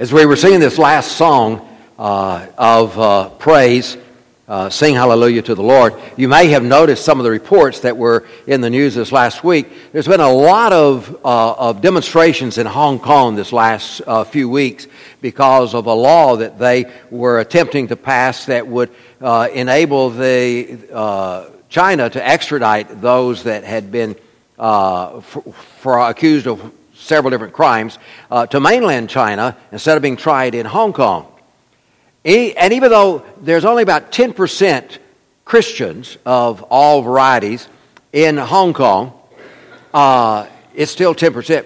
As we were singing this last song uh, of uh, praise, uh, Sing Hallelujah to the Lord, you may have noticed some of the reports that were in the news this last week. There's been a lot of, uh, of demonstrations in Hong Kong this last uh, few weeks because of a law that they were attempting to pass that would uh, enable the, China to extradite those that had been for, for accused of several different crimes, uh, to mainland China instead of being tried in Hong Kong. And even though there's only about 10% Christians of all varieties in Hong Kong, uh, it's still 10%.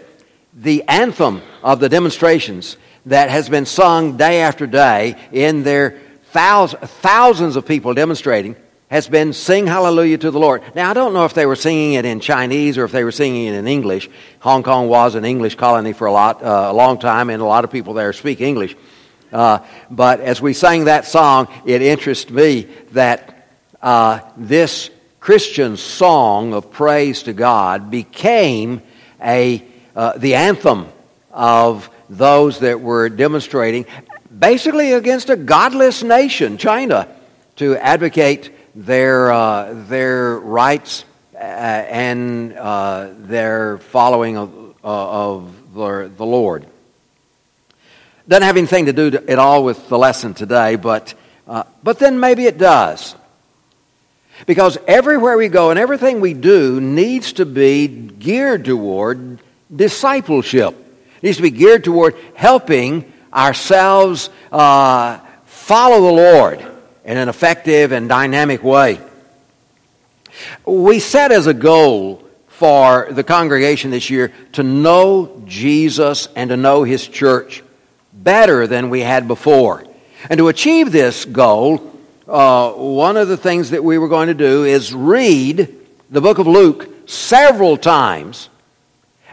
The anthem of the demonstrations that has been sung day after day in their thousands, thousands of people demonstrating has been sing hallelujah to the Lord. Now, I don't know if they were singing it in Chinese or if they were singing it in English. Hong Kong was an English colony for a, lot, uh, a long time, and a lot of people there speak English. Uh, but as we sang that song, it interests me that uh, this Christian song of praise to God became a, uh, the anthem of those that were demonstrating basically against a godless nation, China, to advocate their, uh, their rights uh, and uh, their following of, uh, of the, the Lord. Doesn't have anything to do to, at all with the lesson today, but, uh, but then maybe it does. Because everywhere we go and everything we do needs to be geared toward discipleship. It needs to be geared toward helping ourselves uh, follow the Lord in an effective and dynamic way. We set as a goal for the congregation this year to know Jesus and to know His church better than we had before. And to achieve this goal, uh, one of the things that we were going to do is read the book of Luke several times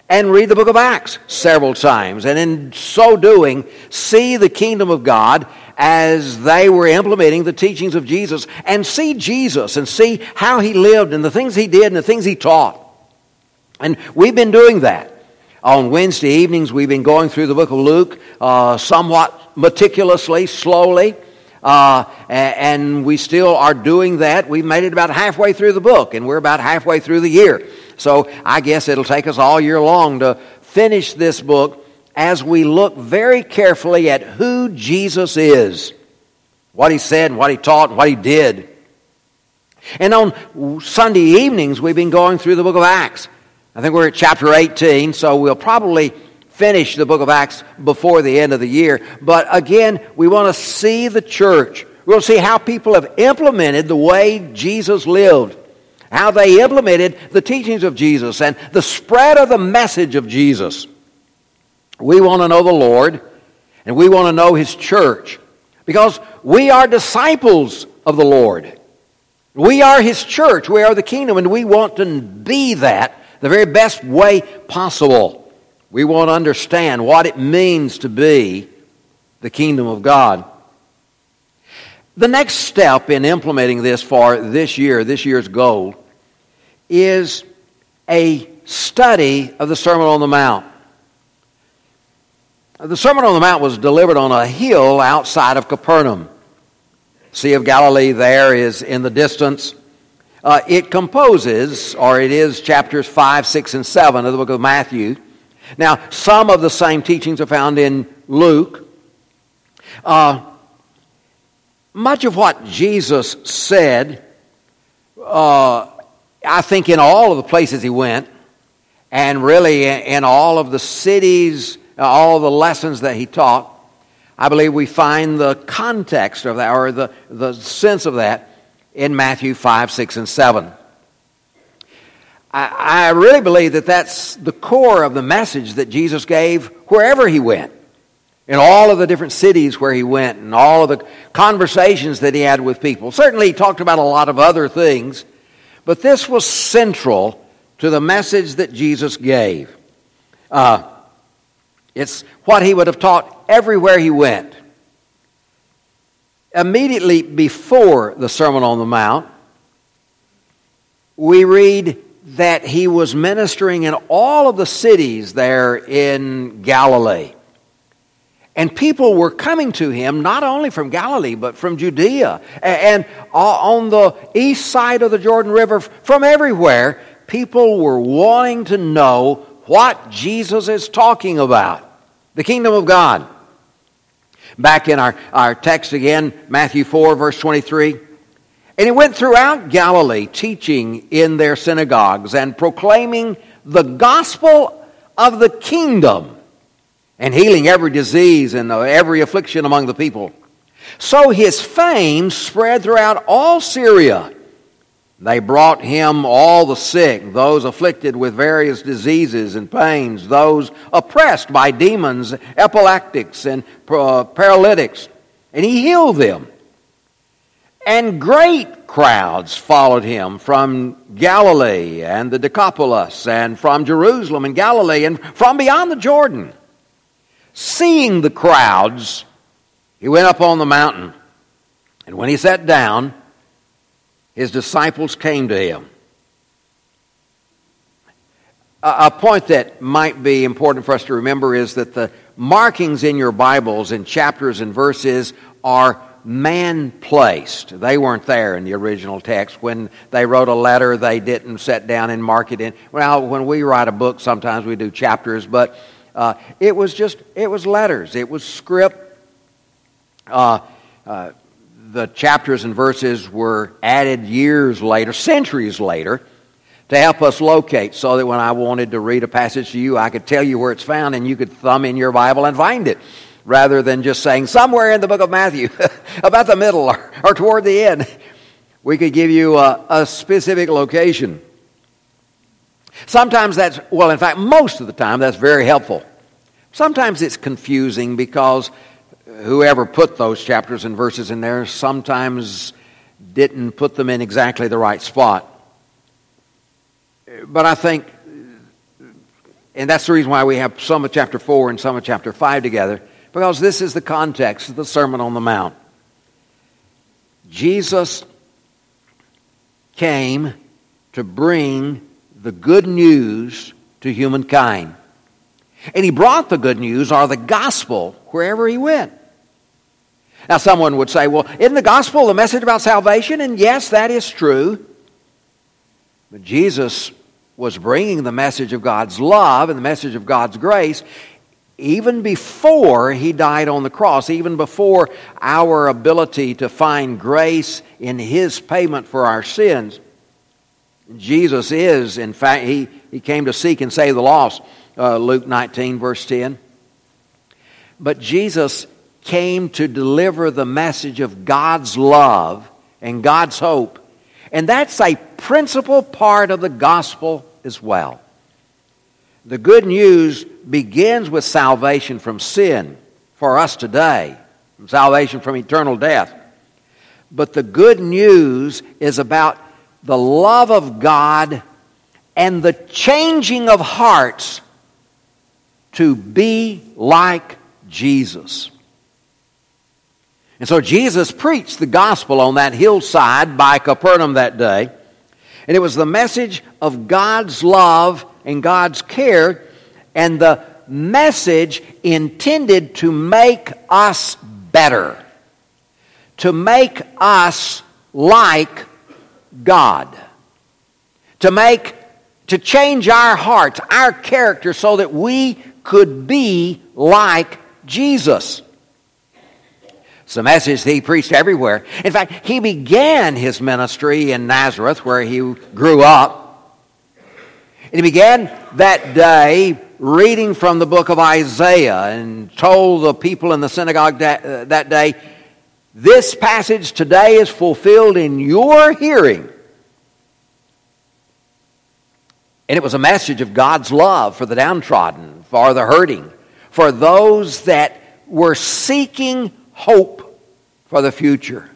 and read the book of Acts several times. And in so doing, see the kingdom of God as they were implementing the teachings of Jesus and see Jesus and see how he lived and the things he did and the things he taught. And we've been doing that. On Wednesday evenings, we've been going through the book of Luke uh, somewhat meticulously, slowly. Uh, and we still are doing that. We've made it about halfway through the book, and we're about halfway through the year. So I guess it'll take us all year long to finish this book as we look very carefully at who Jesus is, what he said, what he taught, what he did. And on Sunday evenings, we've been going through the book of Acts. I think we're at chapter 18, so we'll probably finish the book of Acts before the end of the year. But again, we want to see the church. We'll see how people have implemented the way Jesus lived, how they implemented the teachings of Jesus and the spread of the message of Jesus. We want to know the Lord and we want to know His church because we are disciples of the Lord. We are His church. We are the kingdom and we want to be that the very best way possible. We want to understand what it means to be the kingdom of God. The next step in implementing this for this year, this year's goal, is a study of the Sermon on the Mount. The Sermon on the Mount was delivered on a hill outside of Capernaum. Sea of Galilee there is in the distance. Uh, it composes, or it is chapters 5, 6, and 7 of the book of Matthew. Now, some of the same teachings are found in Luke. Uh, much of what Jesus said, uh, I think, in all of the places he went, and really in all of the cities all the lessons that he taught, I believe we find the context of that, or the, the sense of that, in Matthew 5, 6, and 7. I, I really believe that that's the core of the message that Jesus gave wherever he went in all of the different cities where he went and all of the conversations that he had with people. Certainly, he talked about a lot of other things, but this was central to the message that Jesus gave. Uh, it's what he would have taught everywhere he went. Immediately before the Sermon on the Mount, we read that he was ministering in all of the cities there in Galilee. And people were coming to him not only from Galilee, but from Judea and on the east side of the Jordan River, from everywhere. People were wanting to know what Jesus is talking about the kingdom of God. Back in our, our text again, Matthew 4, verse 23. And he went throughout Galilee, teaching in their synagogues and proclaiming the gospel of the kingdom and healing every disease and uh, every affliction among the people. So his fame spread throughout all Syria. They brought him all the sick, those afflicted with various diseases and pains, those oppressed by demons, epileptics, and uh, paralytics, and he healed them. And great crowds followed him from Galilee and the Decapolis, and from Jerusalem and Galilee, and from beyond the Jordan. Seeing the crowds, he went up on the mountain. And when he sat down, his disciples came to him. A point that might be important for us to remember is that the markings in your Bibles in chapters and verses are man placed. They weren't there in the original text. When they wrote a letter, they didn't sit down and mark it in. Well, when we write a book, sometimes we do chapters, but uh, it was just, it was letters, it was script. Uh, uh, the chapters and verses were added years later, centuries later, to help us locate so that when I wanted to read a passage to you, I could tell you where it's found and you could thumb in your Bible and find it rather than just saying somewhere in the book of Matthew, about the middle or, or, toward the end. We could give you a, a specific location. Sometimes that's, well, in fact, most of the time, that's very helpful. Sometimes it's confusing because whoever put those chapters and verses in there sometimes didn't put them in exactly the right spot. But I think, and that's the reason why we have some of chapter 4 and some of chapter 5 together, because this is the context of the Sermon on the Mount. Jesus came to bring the good news to humankind. And he brought the good news or the gospel wherever he went. Now, someone would say, well, isn't the gospel the message about salvation? And yes, that is true. But Jesus was bringing the message of God's love and the message of God's grace even before he died on the cross, even before our ability to find grace in his payment for our sins. Jesus is, in fact, he, he came to seek and save the lost uh, Luke 19, verse 10. But Jesus came to deliver the message of God's love and God's hope. And that's a principal part of the gospel as well. The good news begins with salvation from sin for us today, salvation from eternal death. But the good news is about the love of God and the changing of hearts to be like Jesus. And so Jesus preached the gospel on that hillside by Capernaum that day. And it was the message of God's love and God's care and the message intended to make us better, to make us like God, to make to change our hearts, our character so that we could be like Jesus. It's a message that he preached everywhere. In fact, he began his ministry in Nazareth, where he grew up. And he began that day reading from the book of Isaiah and told the people in the synagogue that, uh, that day, This passage today is fulfilled in your hearing. And it was a message of God's love for the downtrodden, for the hurting, for those that were seeking hope for the future.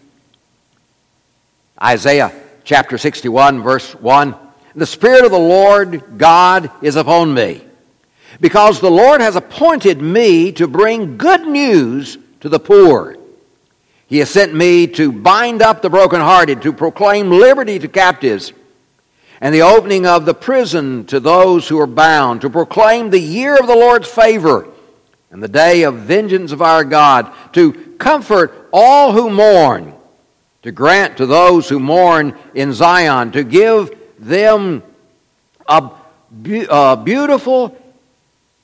Isaiah chapter 61, verse 1 The Spirit of the Lord God is upon me, because the Lord has appointed me to bring good news to the poor. He has sent me to bind up the brokenhearted, to proclaim liberty to captives and the opening of the prison to those who are bound, to proclaim the year of the Lord's favor and the day of vengeance of our God, to comfort all who mourn, to grant to those who mourn in Zion, to give them a, a beautiful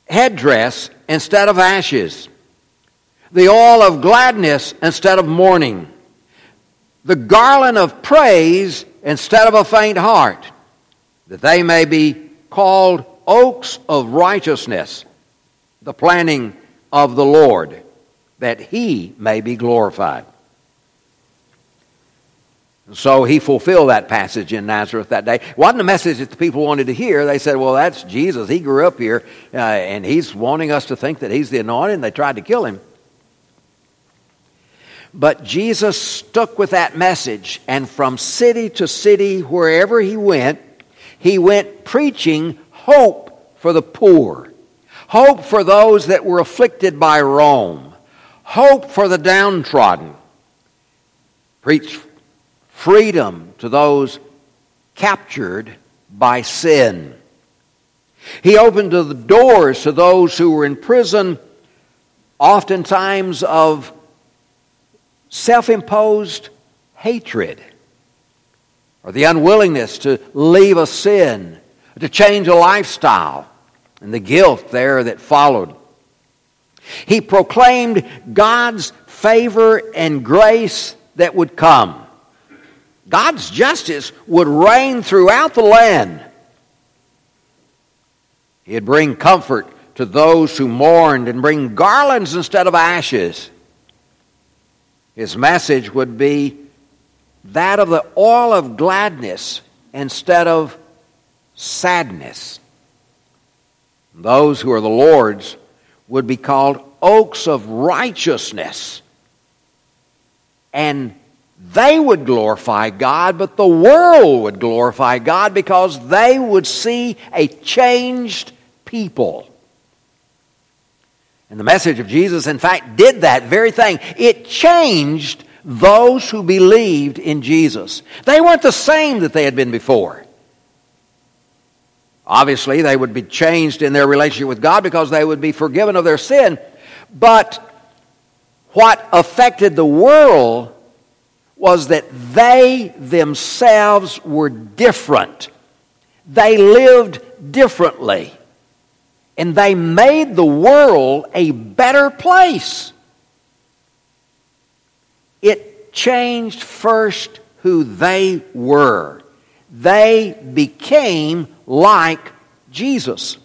headdress instead of ashes, the oil of gladness instead of mourning, the garland of praise instead of a faint heart, that they may be called oaks of righteousness, the planting of the Lord, that he may be glorified. So he fulfilled that passage in Nazareth that day. Wasn't a message that the people wanted to hear. They said, well, that's Jesus. He grew up here, uh, and he's wanting us to think that he's the anointed, and they tried to kill him. But Jesus stuck with that message, and from city to city, wherever he went, he went preaching hope for the poor, hope for those that were afflicted by Rome, hope for the downtrodden. Preach freedom to those captured by sin. He opened the doors to those who were in prison, oftentimes of self imposed hatred or the unwillingness to leave a sin, to change a lifestyle, and the guilt there that followed. He proclaimed God's favor and grace that would come. God's justice would reign throughout the land. He'd bring comfort to those who mourned and bring garlands instead of ashes. His message would be that of the oil of gladness instead of sadness. Those who are the Lord's would be called oaks of righteousness. And they would glorify God, but the world would glorify God because they would see a changed people. And the message of Jesus, in fact, did that very thing. It changed those who believed in Jesus. They weren't the same that they had been before. Obviously, they would be changed in their relationship with God because they would be forgiven of their sin. But what affected the world was that they themselves were different. They lived differently. And they made the world a better place. It changed first who they were. They became like Jesus.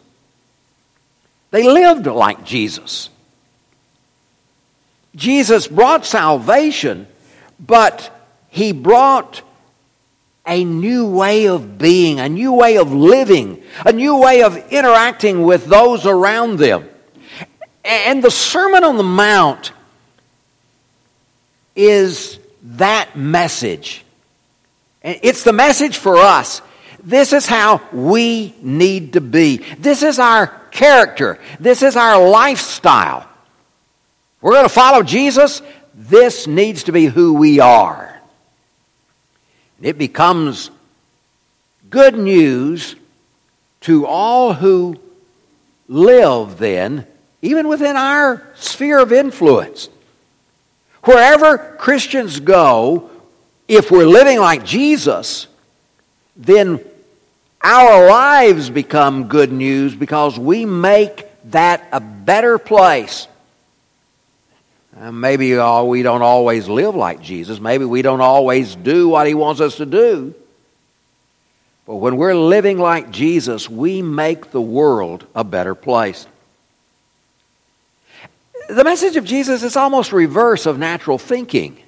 They lived like Jesus. Jesus brought salvation but he brought a new way of being, a new way of living, a new way of interacting with those around them. And the Sermon on the Mount is that message. It's the message for us. This is how we need to be. This is our character. This is our lifestyle. We're going to follow Jesus. This needs to be who we are. And It becomes good news to all who live then, even within our sphere of influence. Wherever Christians go, if we're living like Jesus, then our lives become good news because we make that a better place. Uh, maybe uh, we don't always live like Jesus. Maybe we don't always do what He wants us to do. But when we're living like Jesus, we make the world a better place. The message of Jesus is almost reverse of natural thinking.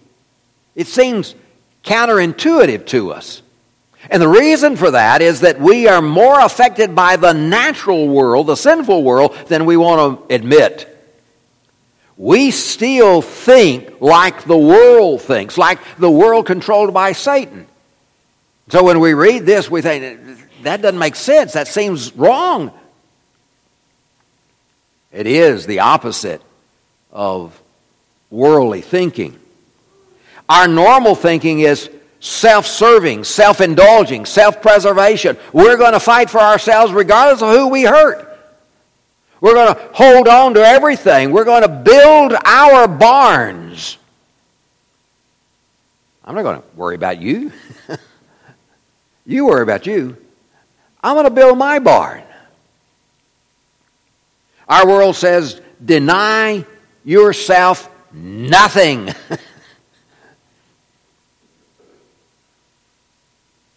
It seems counterintuitive to us. And the reason for that is that we are more affected by the natural world, the sinful world, than we want to admit we still think like the world thinks, like the world controlled by Satan. So when we read this, we think, that doesn't make sense. That seems wrong. It is the opposite of worldly thinking. Our normal thinking is self serving, self indulging, self preservation. We're going to fight for ourselves regardless of who we hurt. We're going to hold on to everything. We're going to build our barns. I'm not going to worry about you. you worry about you. I'm going to build my barn. Our world says, deny yourself nothing.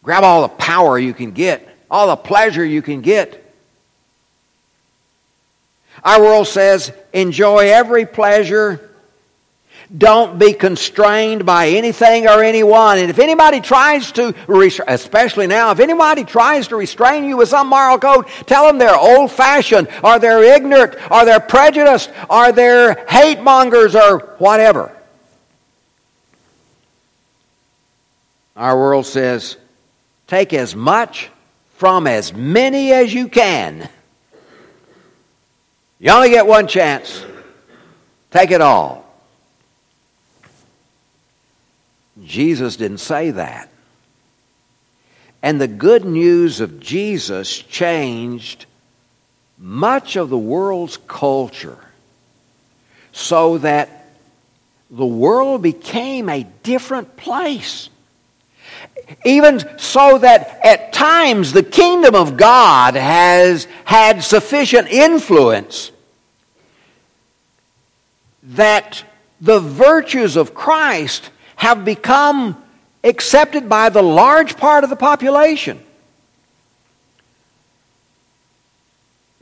Grab all the power you can get, all the pleasure you can get. Our world says, enjoy every pleasure. Don't be constrained by anything or anyone. And if anybody tries to, especially now, if anybody tries to restrain you with some moral code, tell them they're old fashioned, or they're ignorant, or they're prejudiced, or they're hate mongers, or whatever. Our world says, take as much from as many as you can. You only get one chance. Take it all. Jesus didn't say that. And the good news of Jesus changed much of the world's culture so that the world became a different place. Even so that at times the kingdom of God has had sufficient influence that the virtues of Christ have become accepted by the large part of the population.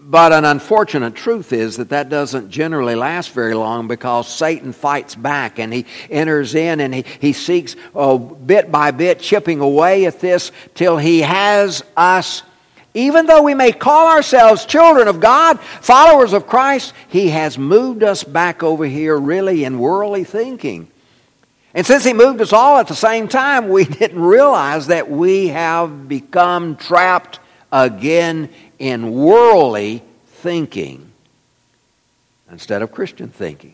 But an unfortunate truth is that that doesn't generally last very long because Satan fights back and he enters in and he, he seeks oh, bit by bit chipping away at this till he has us. Even though we may call ourselves children of God, followers of Christ, he has moved us back over here really in worldly thinking. And since he moved us all at the same time, we didn't realize that we have become trapped again in worldly thinking instead of Christian thinking,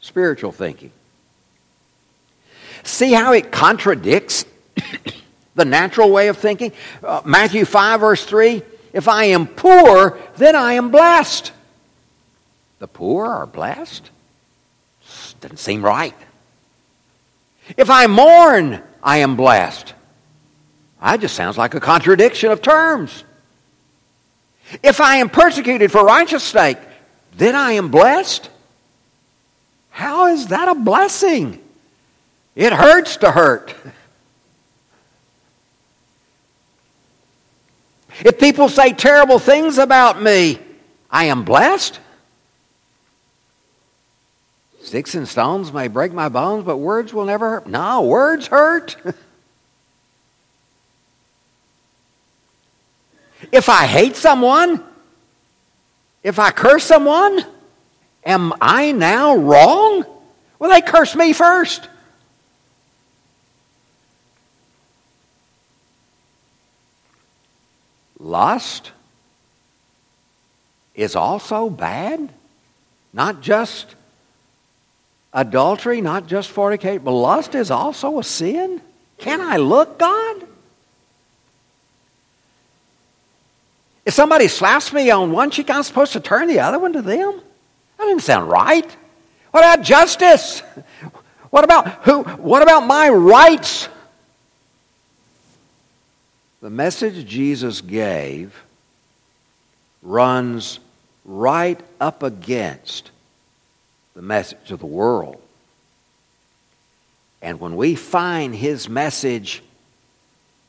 spiritual thinking. See how it contradicts the natural way of thinking? Uh, Matthew 5, verse 3 If I am poor, then I am blessed. The poor are blessed? Doesn't seem right. If I mourn, I am blessed. That just sounds like a contradiction of terms. If I am persecuted for righteous sake, then I am blessed. How is that a blessing? It hurts to hurt. If people say terrible things about me, I am blessed. Sticks and stones may break my bones, but words will never hurt. No, words hurt. If I hate someone, if I curse someone, am I now wrong? Well, they curse me first. Lust is also bad. Not just adultery, not just fornicate, but lust is also a sin. Can I look, God? If somebody slaps me on one cheek, I'm supposed to turn the other one to them? That doesn't sound right. What about justice? What about who what about my rights? The message Jesus gave runs right up against the message of the world. And when we find his message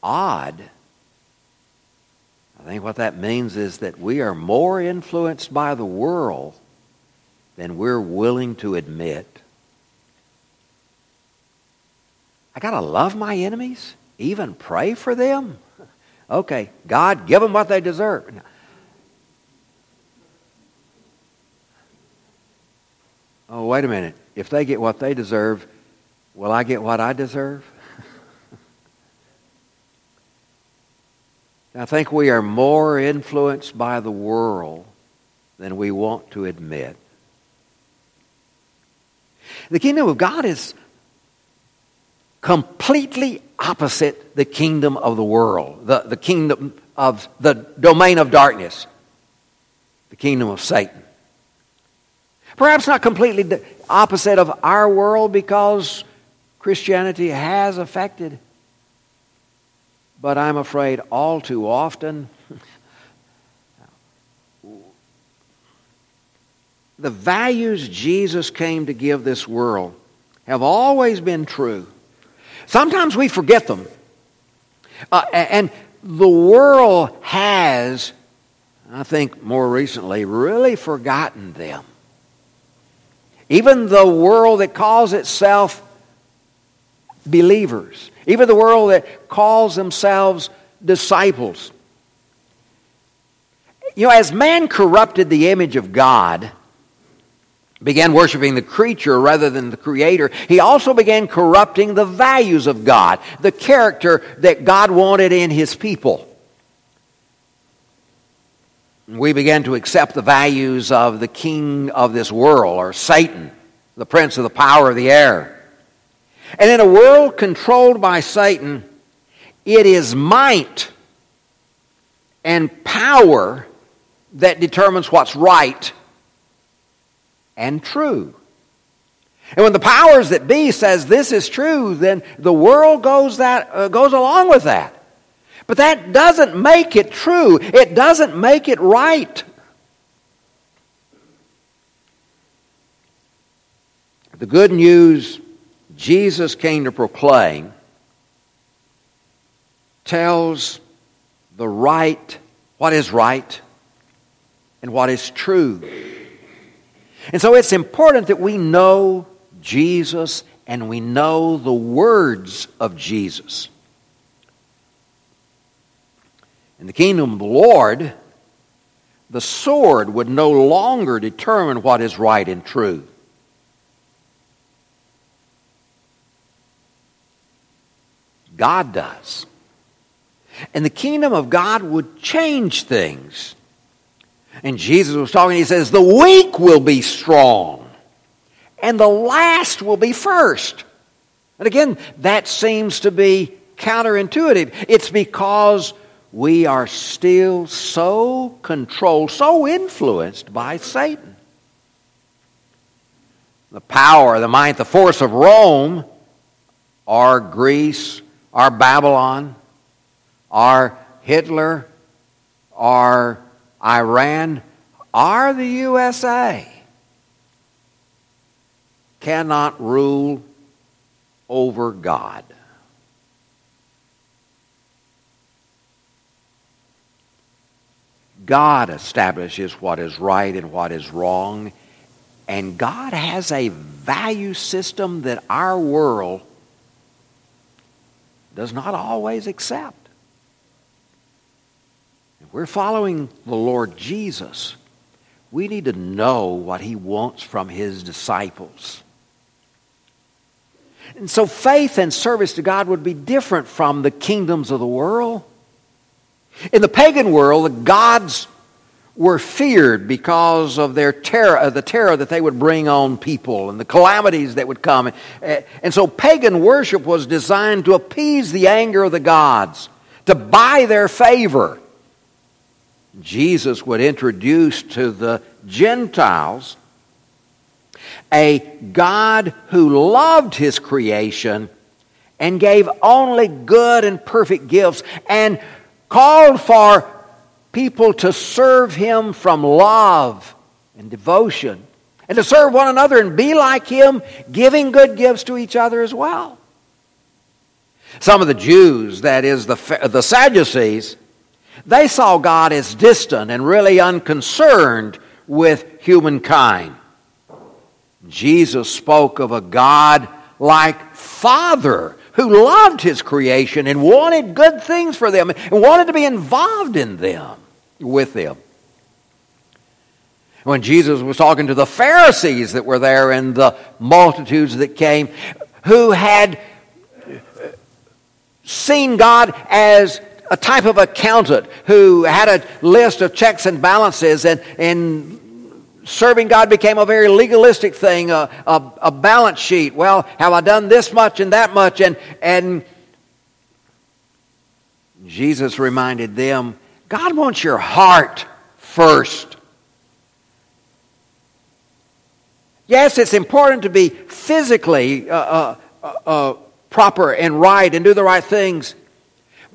odd, I think what that means is that we are more influenced by the world than we're willing to admit. I got to love my enemies, even pray for them. Okay, God, give them what they deserve. Oh, wait a minute. If they get what they deserve, will I get what I deserve? I think we are more influenced by the world than we want to admit. The kingdom of God is completely opposite the kingdom of the world, the, the kingdom of the domain of darkness. the kingdom of Satan. Perhaps not completely the opposite of our world because Christianity has affected, but I'm afraid all too often the values Jesus came to give this world have always been true. Sometimes we forget them. Uh, and the world has, I think more recently, really forgotten them. Even the world that calls itself believers, even the world that calls themselves disciples. You know, as man corrupted the image of God, began worshiping the creature rather than the creator, he also began corrupting the values of God, the character that God wanted in his people. We began to accept the values of the king of this world, or Satan, the prince of the power of the air. And in a world controlled by Satan, it is might and power that determines what's right and true. And when the powers that be says this is true, then the world goes, that, uh, goes along with that. But that doesn't make it true. It doesn't make it right. The good news Jesus came to proclaim tells the right, what is right, and what is true. And so it's important that we know Jesus and we know the words of Jesus. In the kingdom of the Lord, the sword would no longer determine what is right and true. God does. And the kingdom of God would change things. And Jesus was talking, he says, The weak will be strong, and the last will be first. And again, that seems to be counterintuitive. It's because we are still so controlled, so influenced by Satan. The power, the might, the force of Rome, or Greece, or Babylon, or Hitler, or Iran, or the USA cannot rule over God. God establishes what is right and what is wrong, and God has a value system that our world does not always accept. If we're following the Lord Jesus, we need to know what he wants from his disciples. And so faith and service to God would be different from the kingdoms of the world. In the pagan world, the gods were feared because of their terror, of the terror that they would bring on people and the calamities that would come. Eh, and so pagan worship was designed to appease the anger of the gods, to buy their favor. Jesus would introduce to the Gentiles a God who loved his creation and gave only good and perfect gifts and called for people to serve him from love and devotion and to serve one another and be like him, giving good gifts to each other as well. Some of the Jews, that is the, the Sadducees, they saw God as distant and really unconcerned with humankind. Jesus spoke of a God like Father who loved his creation and wanted good things for them and wanted to be involved in them, with them. When Jesus was talking to the Pharisees that were there and the multitudes that came, who had seen God as a type of accountant who had a list of checks and balances and, and serving God became a very legalistic thing, a, a, a, balance sheet. Well, have I done this much and that much? And, and Jesus reminded them God wants your heart first. Yes, it's important to be physically uh, uh, uh, uh, proper and right and do the right things.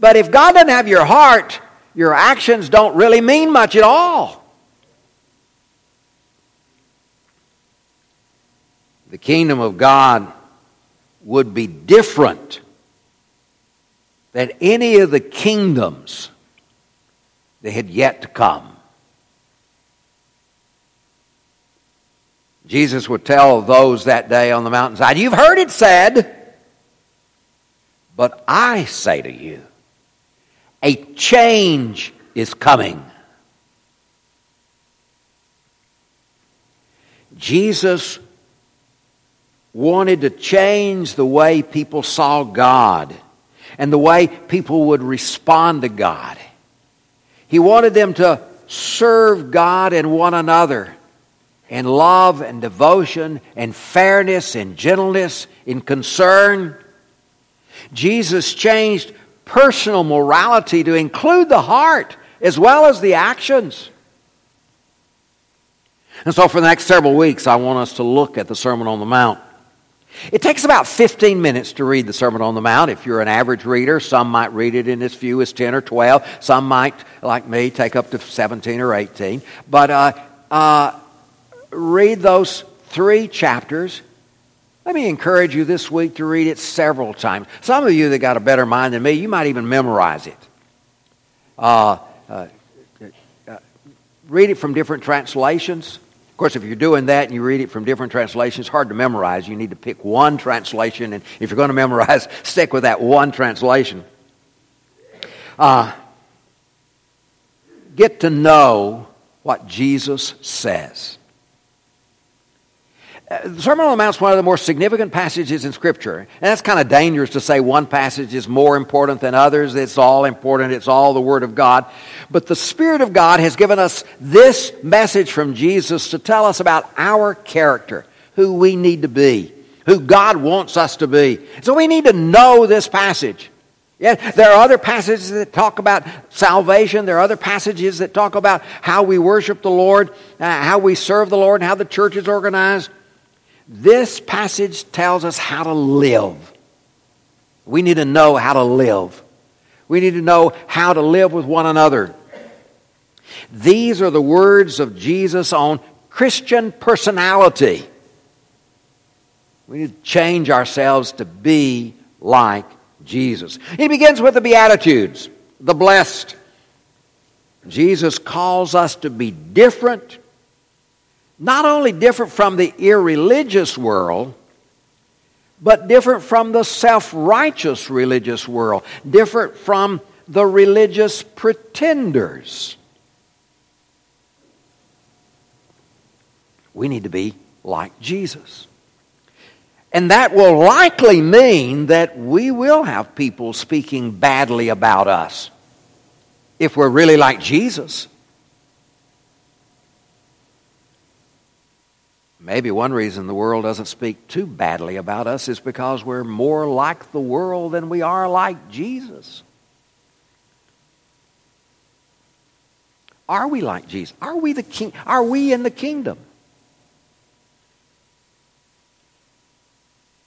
But if God doesn't have your heart, your actions don't really mean much at all. The kingdom of God would be different than any of the kingdoms that had yet to come. Jesus would tell those that day on the mountainside, You've heard it said, but I say to you, a change is coming. Jesus wanted to change the way people saw God and the way people would respond to God. He wanted them to serve God and one another in love and devotion and fairness and gentleness, in concern. Jesus changed personal morality to include the heart as well as the actions. And so, for the next several weeks, I want us to look at the Sermon on the Mount. It takes about 15 minutes to read the Sermon on the Mount. If you're an average reader, some might read it in as few as 10 or 12. Some might, like me, take up to 17 or 18. But uh, uh, read those three chapters. Let me encourage you this week to read it several times. Some of you that got a better mind than me, you might even memorize it. Uh, uh, uh read it from different translations. Of course, if you're doing that and you read it from different translations, it's hard to memorize. You need to pick one translation, and if you're going to memorize, stick with that one translation. Uh, get to know what Jesus says. The Sermon on the Mount is one of the more significant passages in Scripture. And that's kind of dangerous to say one passage is more important than others. It's all important, it's all the Word of God. But the Spirit of God has given us this message from Jesus to tell us about our character, who we need to be, who God wants us to be. So we need to know this passage. Yeah, there are other passages that talk about salvation. There are other passages that talk about how we worship the Lord, uh, how we serve the Lord, how the church is organized. This passage tells us how to live. We need to know how to live. We need to know how to live with one another. These are the words of Jesus on Christian personality. We need to change ourselves to be like Jesus. He begins with the Beatitudes, the blessed. Jesus calls us to be different not only different from the irreligious world, but different from the self righteous religious world, different from the religious pretenders. We need to be like Jesus. And that will likely mean that we will have people speaking badly about us if we're really like Jesus. Maybe one reason the world doesn't speak too badly about us is because we're more like the world than we are like Jesus. Are we like Jesus? Are we the king? Are we in the kingdom?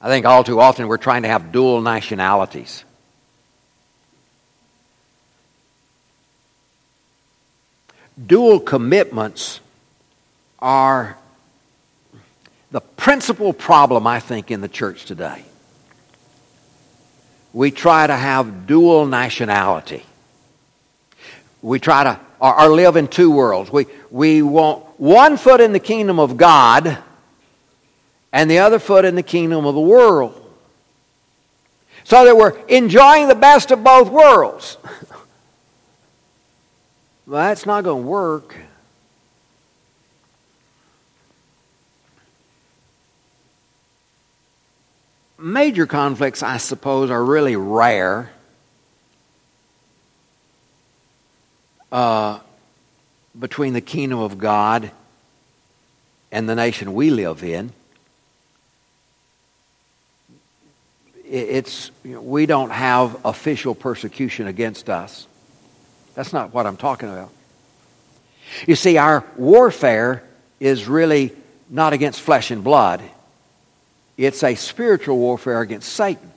I think all too often we're trying to have dual nationalities. Dual commitments are the principal problem, I think, in the church today. We try to have dual nationality. We try to or, or live in two worlds. We, we want one foot in the kingdom of God and the other foot in the kingdom of the world. So that we're enjoying the best of both worlds. well, that's not going to work. Major conflicts, I suppose, are really rare. Uh, between the kingdom of God and the nation we live in. It's, you know, we don't have official persecution against us. That's not what I'm talking about. You see, our warfare is really not against flesh and blood, it's a spiritual warfare against Satan.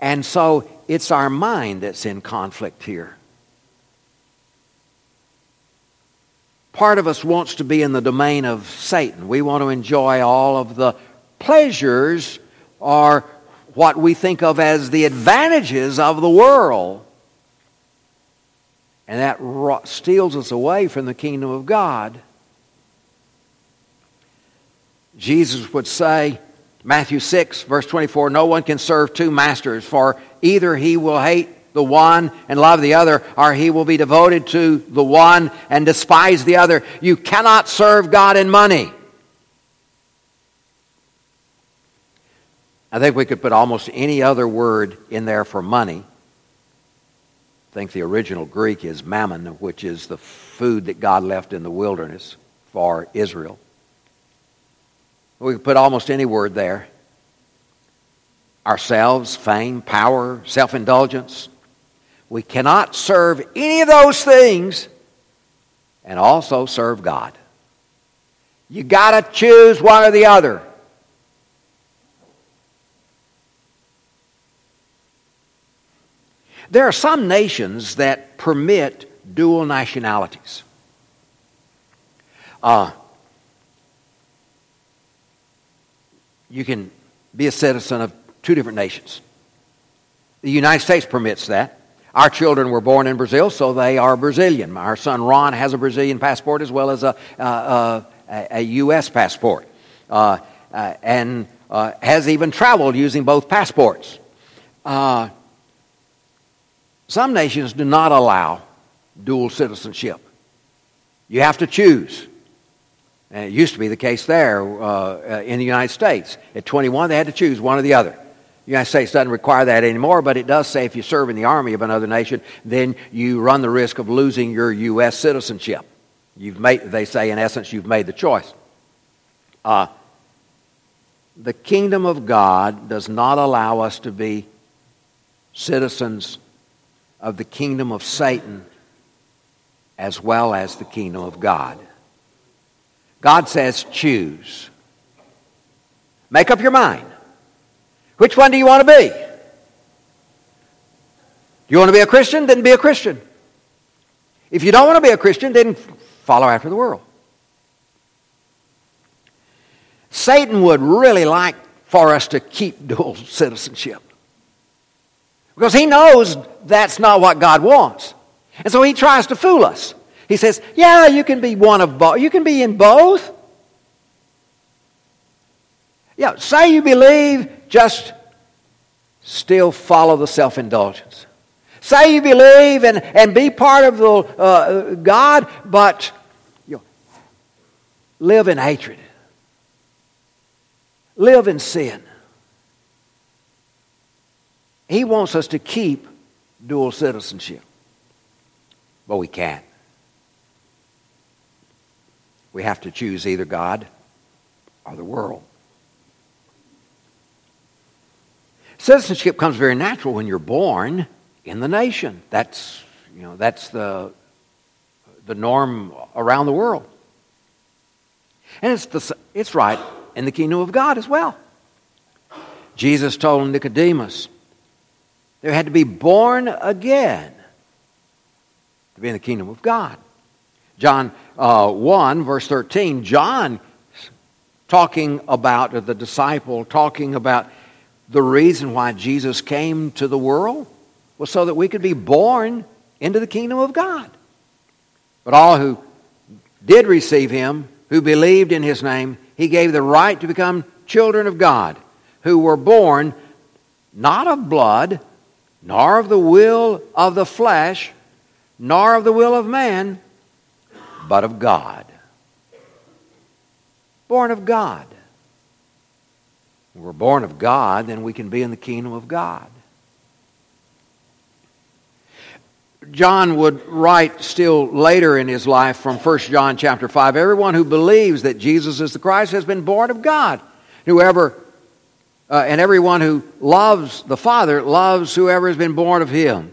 And so it's our mind that's in conflict here. Part of us wants to be in the domain of Satan. We want to enjoy all of the pleasures or what we think of as the advantages of the world. And that steals us away from the kingdom of God. Jesus would say, Matthew 6, verse 24, no one can serve two masters, for either he will hate the one and love the other, or he will be devoted to the one and despise the other. You cannot serve God and money. I think we could put almost any other word in there for money. I think the original Greek is mammon, which is the food that God left in the wilderness for Israel. We could put almost any word there. Ourselves, fame, power, self indulgence. We cannot serve any of those things and also serve God. You got to choose one or the other. There are some nations that permit dual nationalities. Uh, you can be a citizen of two different nations. The United States permits that. Our children were born in Brazil, so they are Brazilian. Our son Ron has a Brazilian passport as well as a, a, a U.S. passport, uh, uh, and uh, has even traveled using both passports. Uh, some nations do not allow dual citizenship. You have to choose. And it used to be the case there uh, uh in the United States. At 21, they had to choose one or the other. The United States doesn't require that anymore, but it does say if you serve in the army of another nation, then you run the risk of losing your U.S. citizenship. You've made, they say, in essence, you've made the choice. Uh, the kingdom of God does not allow us to be citizens of the kingdom of Satan as well as the kingdom of God. God says, choose. Make up your mind. Which one do you want to be? Do you want to be a Christian? Then be a Christian. If you don't want to be a Christian, then follow after the world. Satan would really like for us to keep dual citizenship. Because he knows that's not what God wants. And so he tries to fool us. He says, Yeah, you can be one of both. You can be in both. Yeah, say you believe, just still follow the self indulgence. Say you believe and, and be part of the uh, God, but you know, live in hatred, live in sin. He wants us to keep dual citizenship, but we can't. We have to choose either God or the world. Citizenship comes very natural when you're born in the nation. That's, you know, that's the, the norm around the world. And it's, the, it's right in the kingdom of God as well. Jesus told Nicodemus, they had to be born again to be in the kingdom of God. John uh, 1, verse 13, John talking about the disciple, talking about the reason why Jesus came to the world was so that we could be born into the kingdom of God. But all who did receive him, who believed in his name, he gave the right to become children of God, who were born not of blood, nor of the will of the flesh, nor of the will of man, but of God. Born of God. When we're born of God, then we can be in the kingdom of God. John would write still later in his life from 1 John chapter 5 everyone who believes that Jesus is the Christ has been born of God. Whoever uh, and everyone who loves the Father loves whoever has been born of him.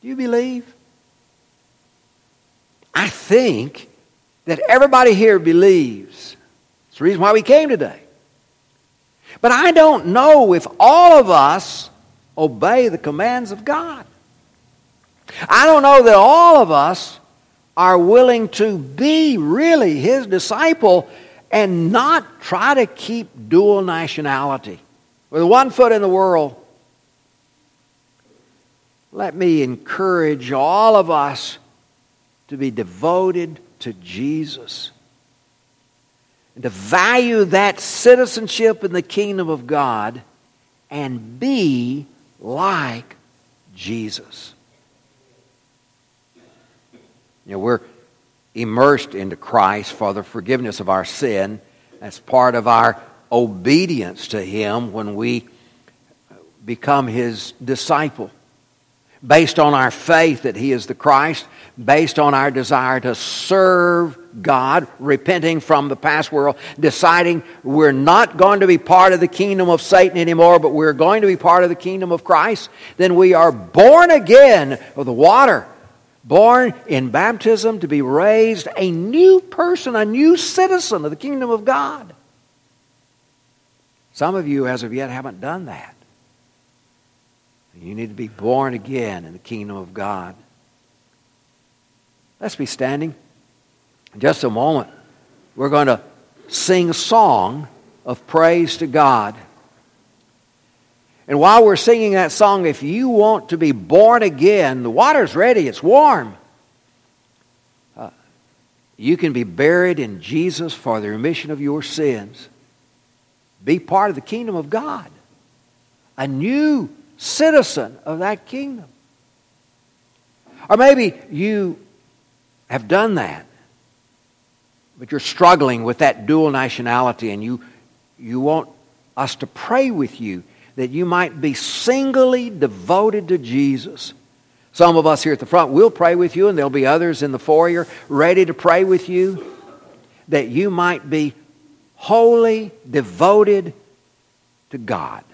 Do you believe? I think that everybody here believes. It's the reason why we came today. But I don't know if all of us obey the commands of God. I don't know that all of us are willing to be really His disciple and not try to keep dual nationality with one foot in the world. Let me encourage all of us to be devoted to Jesus and to value that citizenship in the kingdom of God and be like Jesus. You know, we're immersed into Christ for the forgiveness of our sin. That's part of our obedience to Him when we become His disciple. Based on our faith that He is the Christ, based on our desire to serve God, repenting from the past world, deciding we're not going to be part of the kingdom of Satan anymore, but we're going to be part of the kingdom of Christ, then we are born again of the water born in baptism to be raised a new person, a new citizen of the kingdom of God. Some of you, as of yet, haven't done that. You need to be born again in the kingdom of God. Let's be standing. In just a moment, we're going to sing a song of praise to God. And while we're singing that song, if you want to be born again, the water's ready, it's warm. Uh, you can be buried in Jesus for the remission of your sins. Be part of the kingdom of God, a new citizen of that kingdom. Or maybe you have done that, but you're struggling with that dual nationality and you, you want us to pray with you that you might be singly devoted to Jesus. Some of us here at the front will pray with you, and there'll be others in the foyer ready to pray with you, that you might be wholly devoted to God.